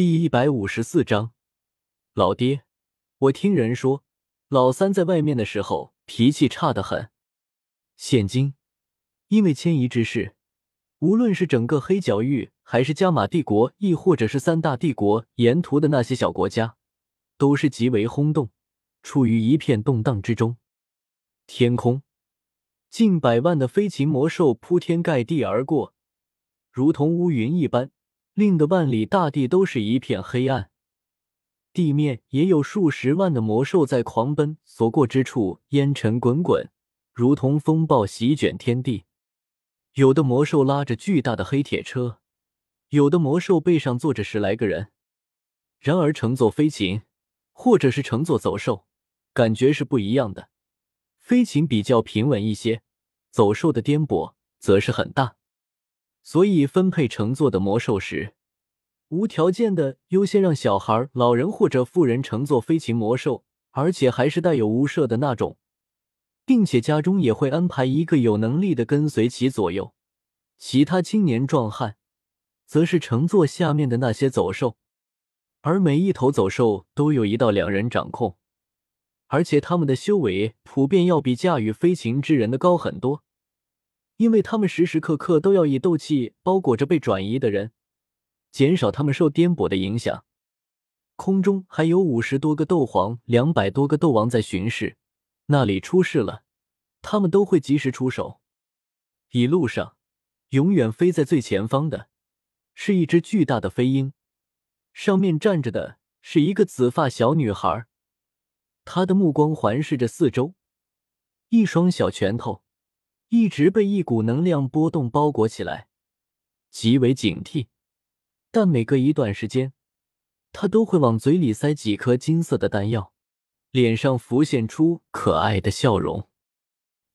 第一百五十四章，老爹，我听人说，老三在外面的时候脾气差得很。现今因为迁移之事，无论是整个黑角域，还是加玛帝国，亦或者是三大帝国沿途的那些小国家，都是极为轰动，处于一片动荡之中。天空近百万的飞禽魔兽铺天盖地而过，如同乌云一般。令得万里大地都是一片黑暗，地面也有数十万的魔兽在狂奔，所过之处烟尘滚滚，如同风暴席卷天地。有的魔兽拉着巨大的黑铁车，有的魔兽背上坐着十来个人。然而乘坐飞禽，或者是乘坐走兽，感觉是不一样的。飞禽比较平稳一些，走兽的颠簸则是很大。所以分配乘坐的魔兽时，无条件的优先让小孩、老人或者妇人乘坐飞禽魔兽，而且还是带有无射的那种，并且家中也会安排一个有能力的跟随其左右。其他青年壮汉则是乘坐下面的那些走兽，而每一头走兽都有一到两人掌控，而且他们的修为普遍要比驾驭飞禽之人的高很多。因为他们时时刻刻都要以斗气包裹着被转移的人，减少他们受颠簸的影响。空中还有五十多个斗皇、两百多个斗王在巡视，那里出事了，他们都会及时出手。一路上，永远飞在最前方的是一只巨大的飞鹰，上面站着的是一个紫发小女孩，她的目光环视着四周，一双小拳头。一直被一股能量波动包裹起来，极为警惕。但每隔一段时间，他都会往嘴里塞几颗金色的丹药，脸上浮现出可爱的笑容。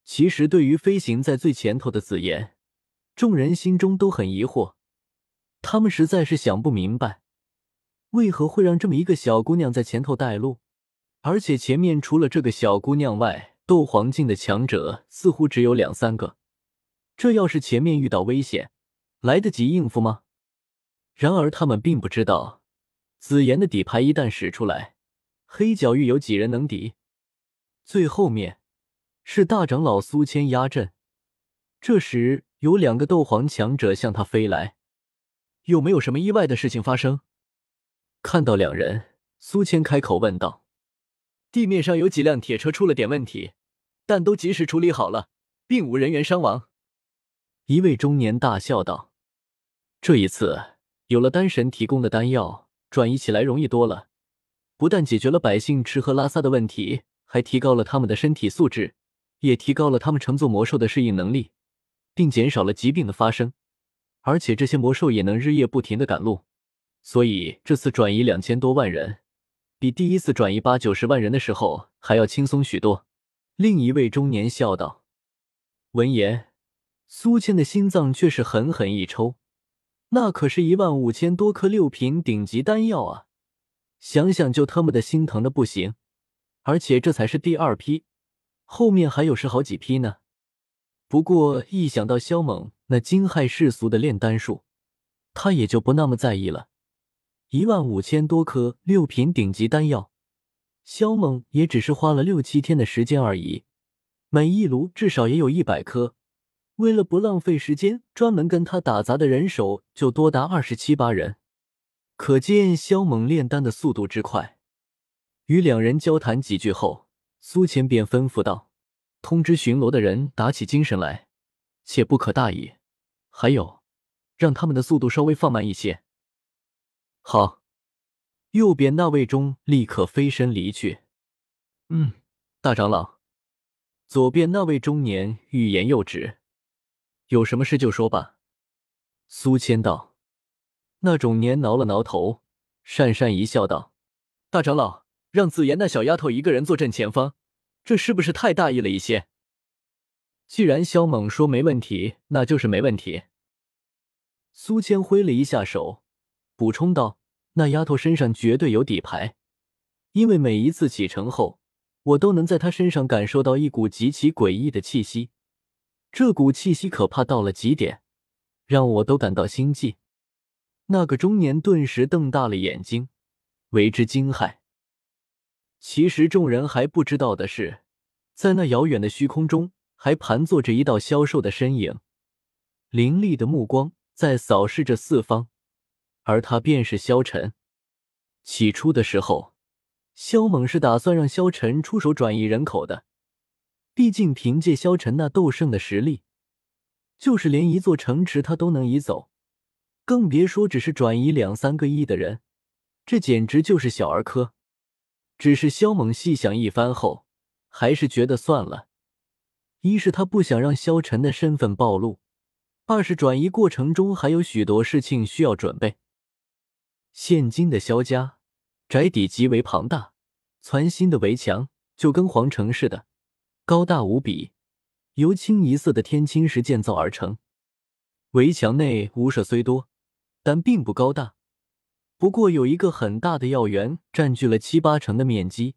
其实，对于飞行在最前头的紫妍，众人心中都很疑惑。他们实在是想不明白，为何会让这么一个小姑娘在前头带路，而且前面除了这个小姑娘外。斗皇境的强者似乎只有两三个，这要是前面遇到危险，来得及应付吗？然而他们并不知道，紫妍的底牌一旦使出来，黑角域有几人能敌？最后面是大长老苏谦压阵，这时有两个斗皇强者向他飞来，有没有什么意外的事情发生？看到两人，苏谦开口问道。地面上有几辆铁车出了点问题，但都及时处理好了，并无人员伤亡。一位中年大笑道：“这一次有了丹神提供的丹药，转移起来容易多了。不但解决了百姓吃喝拉撒的问题，还提高了他们的身体素质，也提高了他们乘坐魔兽的适应能力，并减少了疾病的发生。而且这些魔兽也能日夜不停的赶路，所以这次转移两千多万人。”比第一次转移八九十万人的时候还要轻松许多。另一位中年笑道。闻言，苏谦的心脏却是狠狠一抽，那可是一万五千多颗六品顶级丹药啊！想想就他妈的心疼的不行。而且这才是第二批，后面还有十好几批呢。不过一想到萧猛那惊骇世俗的炼丹术，他也就不那么在意了。一万五千多颗六品顶级丹药，萧猛也只是花了六七天的时间而已。每一炉至少也有一百颗，为了不浪费时间，专门跟他打杂的人手就多达二十七八人，可见萧猛炼丹的速度之快。与两人交谈几句后，苏谦便吩咐道：“通知巡逻的人打起精神来，切不可大意。还有，让他们的速度稍微放慢一些。”好，右边那位中立刻飞身离去。嗯，大长老。左边那位中年欲言又止，有什么事就说吧。苏谦道。那种年挠了挠头，讪讪一笑，道：“大长老让紫妍那小丫头一个人坐镇前方，这是不是太大意了一些？”既然萧猛说没问题，那就是没问题。苏谦挥了一下手。补充道：“那丫头身上绝对有底牌，因为每一次启程后，我都能在她身上感受到一股极其诡异的气息。这股气息可怕到了极点，让我都感到心悸。那个中年顿时瞪大了眼睛，为之惊骇。其实众人还不知道的是，在那遥远的虚空中，还盘坐着一道消瘦的身影，凌厉的目光在扫视着四方，而他便是萧晨。起初的时候，萧猛是打算让萧晨出手转移人口的，毕竟凭借萧晨那斗圣的实力，就是连一座城池他都能移走，更别说只是转移两三个亿的人，这简直就是小儿科。只是萧猛细想一番后，还是觉得算了。一是他不想让萧晨的身份暴露，二是转移过程中还有许多事情需要准备。现今的萧家宅邸极为庞大，全新的围墙就跟皇城似的，高大无比，由清一色的天青石建造而成。围墙内屋舍虽多，但并不高大。不过有一个很大的药园占据了七八成的面积，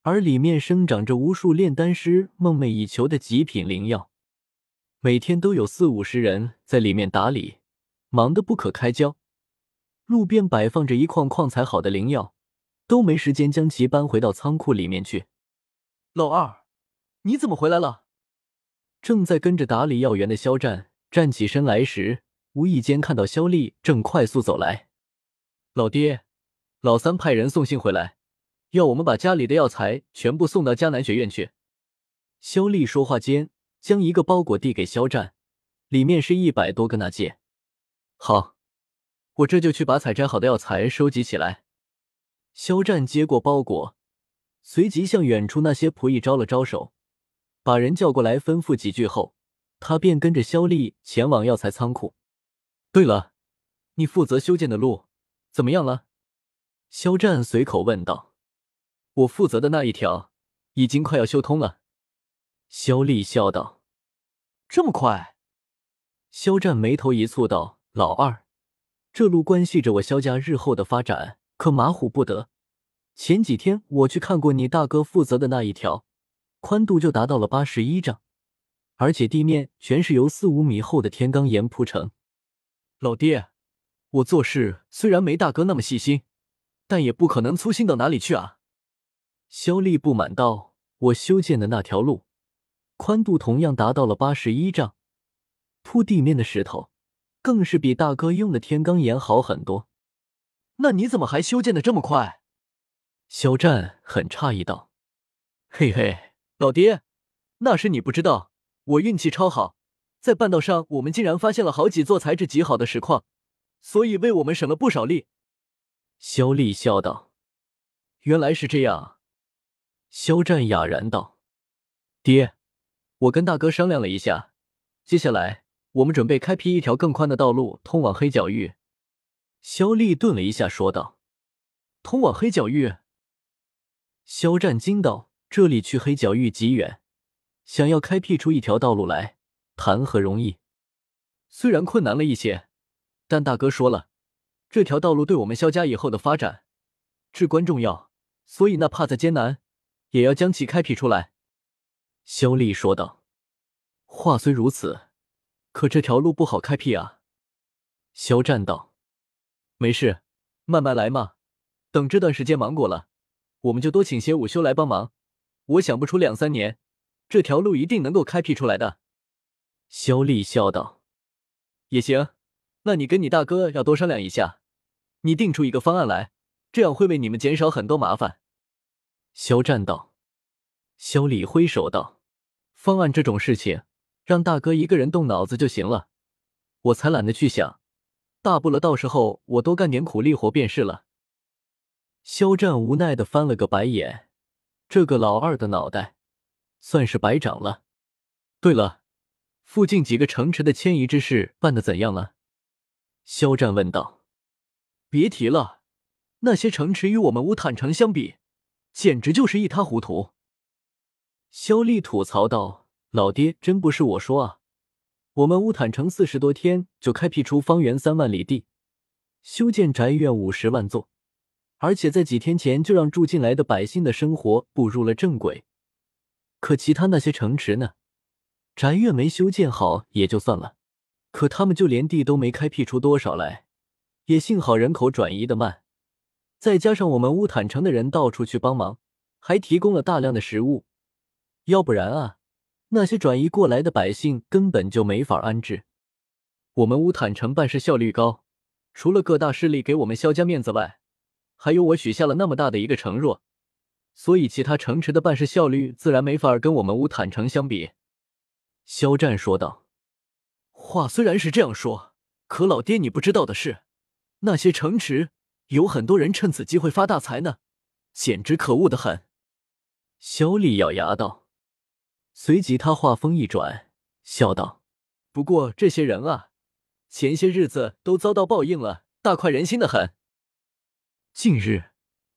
而里面生长着无数炼丹师梦寐以求的极品灵药，每天都有四五十人在里面打理，忙得不可开交。路边摆放着一筐筐采好的灵药，都没时间将其搬回到仓库里面去。老二，你怎么回来了？正在跟着打理药园的肖战站起身来时，无意间看到肖丽正快速走来。老爹，老三派人送信回来，要我们把家里的药材全部送到江南学院去。肖丽说话间，将一个包裹递给肖战，里面是一百多个纳戒。好，我这就去把采摘好的药材收集起来。肖战接过包裹，随即向远处那些仆役招了招手，把人叫过来吩咐几句后，他便跟着肖丽前往药材仓库。对了，你负责修建的路。怎么样了？肖战随口问道。我负责的那一条已经快要修通了。肖丽笑道。这么快？肖战眉头一蹙道：“老二，这路关系着我肖家日后的发展，可马虎不得。前几天我去看过你大哥负责的那一条，宽度就达到了八十一丈，而且地面全是由四五米厚的天罡岩铺成。老爹。”我做事虽然没大哥那么细心，但也不可能粗心到哪里去啊！肖丽不满道：“我修建的那条路，宽度同样达到了八十一丈，铺地面的石头更是比大哥用的天罡岩好很多。那你怎么还修建的这么快？”肖战很诧异道：“嘿嘿，老爹，那是你不知道，我运气超好，在半道上我们竟然发现了好几座材质极好的石矿。”所以为我们省了不少力，肖丽笑道：“原来是这样。”肖战哑然道：“爹，我跟大哥商量了一下，接下来我们准备开辟一条更宽的道路，通往黑角域。”肖丽顿了一下，说道：“通往黑角域？”肖战惊道：“这里去黑角域极远，想要开辟出一条道路来，谈何容易？虽然困难了一些。”但大哥说了，这条道路对我们萧家以后的发展至关重要，所以哪怕再艰难，也要将其开辟出来。”肖丽说道。“话虽如此，可这条路不好开辟啊。”肖战道。“没事，慢慢来嘛。等这段时间忙过了，我们就多请些午休来帮忙。我想不出两三年，这条路一定能够开辟出来的。”肖丽笑道。“也行。”那你跟你大哥要多商量一下，你定出一个方案来，这样会为你们减少很多麻烦。”肖战道。肖丽挥手道：“方案这种事情，让大哥一个人动脑子就行了，我才懒得去想。大不了到时候我多干点苦力活便是了。”肖战无奈的翻了个白眼，这个老二的脑袋算是白长了。对了，附近几个城池的迁移之事办的怎样了？肖战问道：“别提了，那些城池与我们乌坦城相比，简直就是一塌糊涂。”肖丽吐槽道：“老爹，真不是我说啊，我们乌坦城四十多天就开辟出方圆三万里地，修建宅院五十万座，而且在几天前就让住进来的百姓的生活步入了正轨。可其他那些城池呢？宅院没修建好也就算了。”可他们就连地都没开辟出多少来，也幸好人口转移的慢，再加上我们乌坦城的人到处去帮忙，还提供了大量的食物，要不然啊，那些转移过来的百姓根本就没法安置。我们乌坦城办事效率高，除了各大势力给我们萧家面子外，还有我许下了那么大的一个承诺，所以其他城池的办事效率自然没法跟我们乌坦城相比。”肖战说道。话虽然是这样说，可老爹你不知道的是，那些城池有很多人趁此机会发大财呢，简直可恶的很。肖丽咬牙道，随即他话锋一转，笑道：“不过这些人啊，前些日子都遭到报应了，大快人心的很。”近日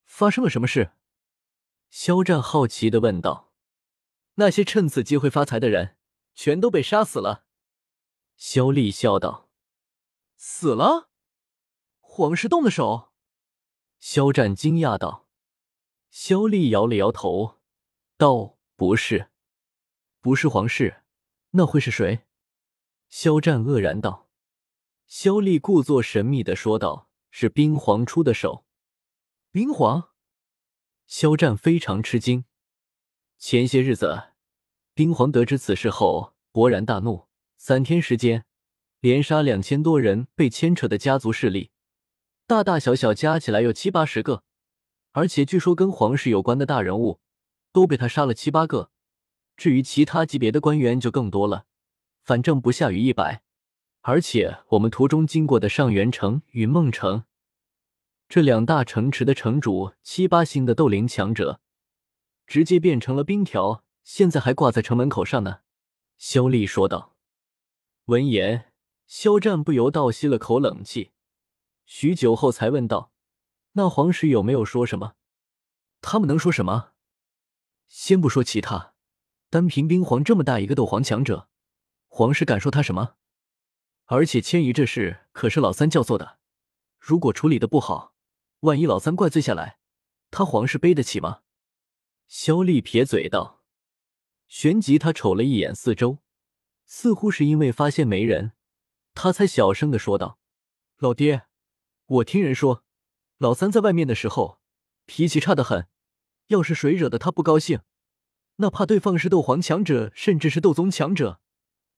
发生了什么事？肖战好奇的问道。那些趁此机会发财的人，全都被杀死了。肖丽笑道：“死了，皇室动了手。”肖战惊讶道。肖丽摇了摇头，道：“不是，不是皇室，那会是谁？”肖战愕然道。萧丽故作神秘的说道：“是冰皇出的手。”冰皇？肖战非常吃惊。前些日子，冰皇得知此事后，勃然大怒。三天时间，连杀两千多人被牵扯的家族势力，大大小小加起来有七八十个，而且据说跟皇室有关的大人物都被他杀了七八个。至于其他级别的官员就更多了，反正不下于一百。而且我们途中经过的上元城与梦城这两大城池的城主七八星的斗灵强者，直接变成了冰条，现在还挂在城门口上呢。”肖丽说道。闻言，肖战不由倒吸了口冷气，许久后才问道：“那黄石有没有说什么？他们能说什么？先不说其他，单凭冰皇这么大一个斗皇强者，皇室敢说他什么？而且迁移这事可是老三教做的，如果处理的不好，万一老三怪罪下来，他皇室背得起吗？”萧丽撇嘴道，旋即他瞅了一眼四周。似乎是因为发现没人，他才小声的说道：“老爹，我听人说，老三在外面的时候脾气差得很，要是谁惹得他不高兴，哪怕对方是斗皇强者，甚至是斗宗强者，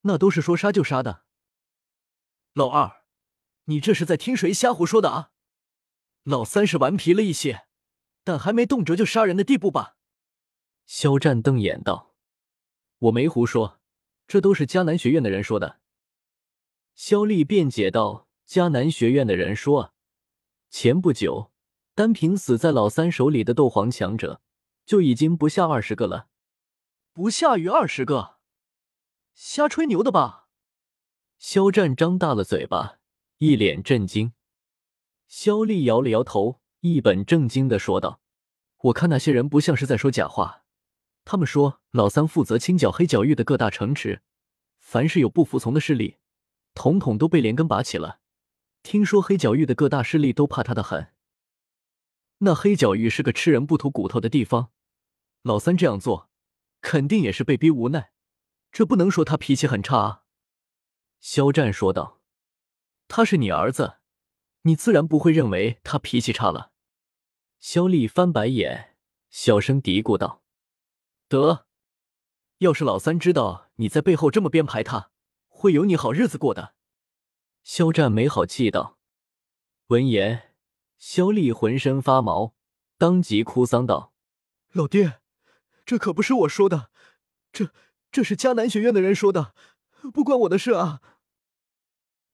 那都是说杀就杀的。”老二，你这是在听谁瞎胡说的啊？老三是顽皮了一些，但还没动辄就杀人的地步吧？肖战瞪眼道：“我没胡说。”这都是迦南学院的人说的。肖丽辩解道：“迦南学院的人说，前不久，单凭死在老三手里的斗皇强者，就已经不下二十个了，不下于二十个，瞎吹牛的吧？”肖战张大了嘴巴，一脸震惊。肖丽摇了摇头，一本正经的说道：“我看那些人不像是在说假话。”他们说，老三负责清剿黑角域的各大城池，凡是有不服从的势力，统统都被连根拔起了。听说黑角域的各大势力都怕他的很。那黑角域是个吃人不吐骨头的地方，老三这样做，肯定也是被逼无奈。这不能说他脾气很差啊。”肖战说道，“他是你儿子，你自然不会认为他脾气差了。”肖丽翻白眼，小声嘀咕道。得，要是老三知道你在背后这么编排他，会有你好日子过的。”肖战没好气道。闻言，肖丽浑身发毛，当即哭丧道：“老爹，这可不是我说的，这这是迦南学院的人说的，不关我的事啊！”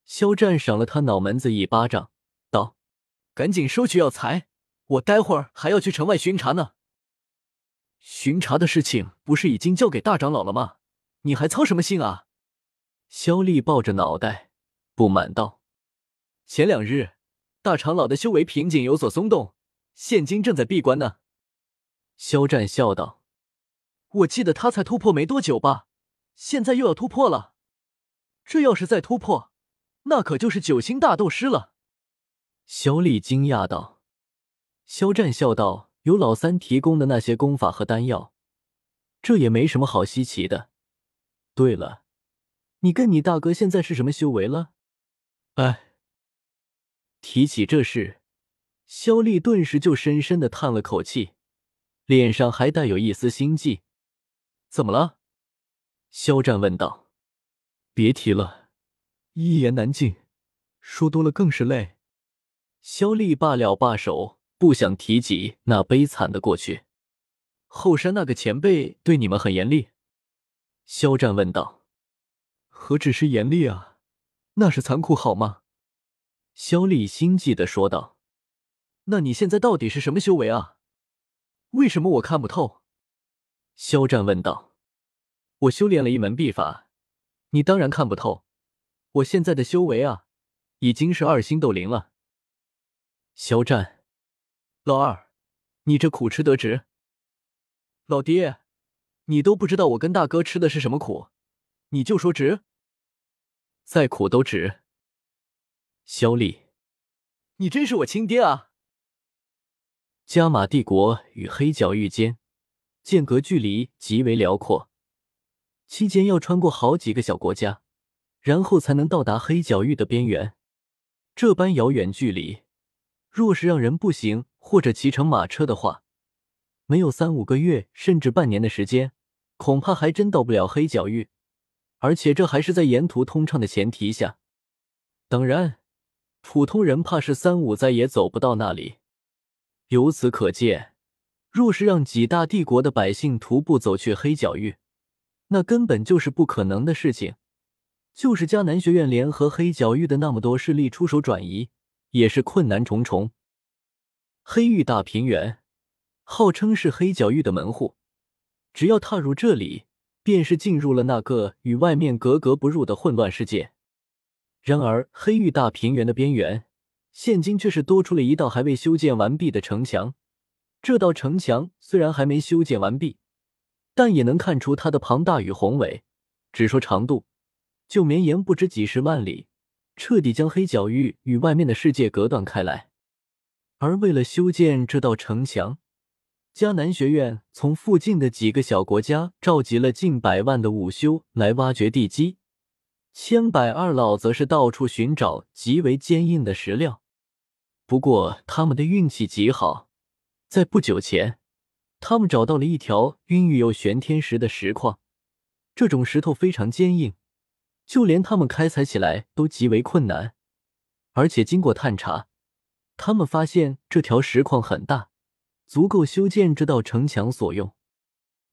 肖战赏了他脑门子一巴掌，道：“赶紧收取药材，我待会儿还要去城外巡查呢。”巡查的事情不是已经交给大长老了吗？你还操什么心啊？肖丽抱着脑袋不满道：“前两日大长老的修为瓶颈有所松动，现今正在闭关呢。”肖战笑道：“我记得他才突破没多久吧？现在又要突破了？这要是再突破，那可就是九星大斗师了。”肖丽惊讶道。肖战笑道。有老三提供的那些功法和丹药，这也没什么好稀奇的。对了，你跟你大哥现在是什么修为了？哎，提起这事，肖丽顿时就深深的叹了口气，脸上还带有一丝心悸。怎么了？肖战问道。别提了，一言难尽，说多了更是累。肖丽罢了罢手，不想提及那悲惨的过去。后山那个前辈对你们很严厉？肖战问道。何止是严厉啊，那是残酷，好吗？肖丽心悸的说道。那你现在到底是什么修为啊？为什么我看不透？肖战问道。我修炼了一门秘法，你当然看不透。我现在的修为啊，已经是二星斗灵了。肖战，老二，你这苦吃得值？老爹，你都不知道我跟大哥吃的是什么苦，你就说值？再苦都值。肖丽，你真是我亲爹啊！加玛帝国与黑角域间间隔距离极为辽阔，期间要穿过好几个小国家，然后才能到达黑角域的边缘。这般遥远距离。若是让人步行或者骑乘马车的话，没有三五个月甚至半年的时间，恐怕还真到不了黑角域。而且这还是在沿途通畅的前提下。当然，普通人怕是三五载也走不到那里。由此可见，若是让几大帝国的百姓徒步走去黑角域，那根本就是不可能的事情。就是迦南学院联合黑角域的那么多势力出手转移。也是困难重重。黑域大平原号称是黑角域的门户，只要踏入这里，便是进入了那个与外面格格不入的混乱世界。然而，黑域大平原的边缘，现今却是多出了一道还未修建完毕的城墙。这道城墙虽然还没修建完毕，但也能看出它的庞大与宏伟。只说长度，就绵延不知几十万里。彻底将黑角域与外面的世界隔断开来，而为了修建这道城墙，迦南学院从附近的几个小国家召集了近百万的武修来挖掘地基，千百二老则是到处寻找极为坚硬的石料。不过他们的运气极好，在不久前，他们找到了一条孕育有玄天石的石矿，这种石头非常坚硬。就连他们开采起来都极为困难，而且经过探查，他们发现这条石矿很大，足够修建这道城墙所用。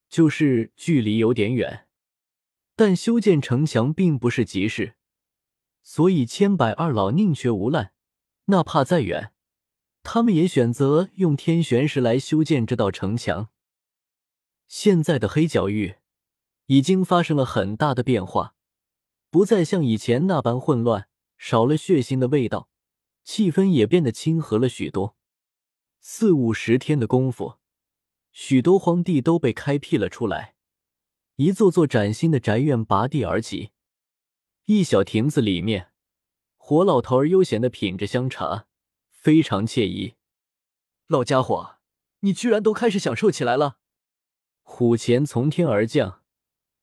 就是距离有点远，但修建城墙并不是急事，所以千百二老宁缺毋滥，哪怕再远，他们也选择用天玄石来修建这道城墙。现在的黑角域已经发生了很大的变化。不再像以前那般混乱，少了血腥的味道，气氛也变得亲和了许多。四五十天的功夫，许多荒地都被开辟了出来，一座座崭新的宅院拔地而起。一小亭子里面，火老头儿悠闲的品着香茶，非常惬意。老家伙，你居然都开始享受起来了！虎钳从天而降。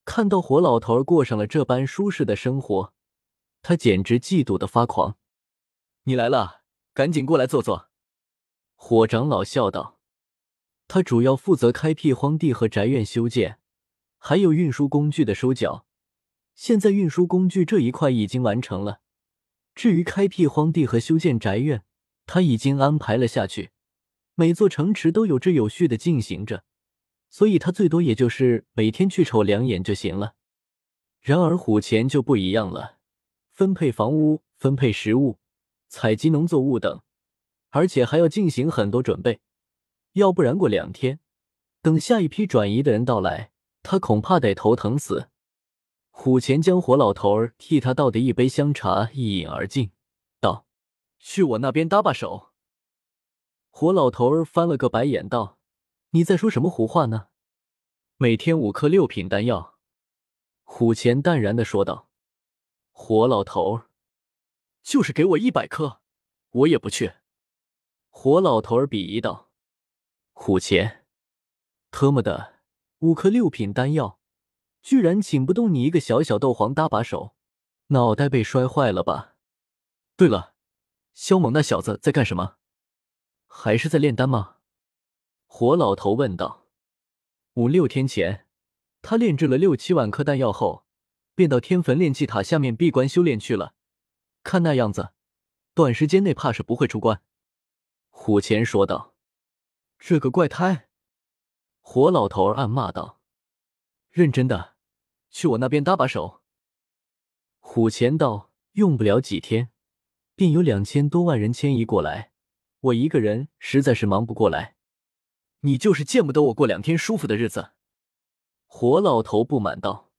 看到火老头过上了这般舒适的生活，他简直嫉妒的发狂。你来了，赶紧过来坐坐。火长老笑道：“他主要负责开辟荒地和宅院修建，还有运输工具的收缴。现在运输工具这一块已经完成了，至于开辟荒地和修建宅院，他已经安排了下去。每座城池都有秩有序的进行着。”所以他最多也就是每天去瞅两眼就行了。然而虎钳就不一样了，分配房屋、分配食物、采集农作物等，而且还要进行很多准备。要不然过两天，等下一批转移的人到来，他恐怕得头疼死。虎钳将火老头儿替他倒的一杯香茶一饮而尽，：“去我那边搭把手。”火老头儿翻了个白眼，道。你在说什么胡话呢？每天五颗六品丹药，虎钳淡然的说道。火老头就是给我一百颗，我也不去。火老头儿鄙夷道。虎钳，特么的，五颗六品丹药，居然请不动你一个小小斗皇搭把手，脑袋被摔坏了吧？对了，萧猛那小子在干什么？还是在炼丹吗？火老头问道。五六天前，他炼制了六七万颗丹药后，便到天坟炼气塔下面闭关修炼去了。看那样子，短时间内怕是不会出关。虎钳说道：“这个怪胎！”火老头暗骂道：“认真的，去我那边搭把手。”虎钳道：“用不了几天，便有两千多万人迁移过来，我一个人实在是忙不过来。”你就是见不得我过两天舒服的日子。”火老头不满道。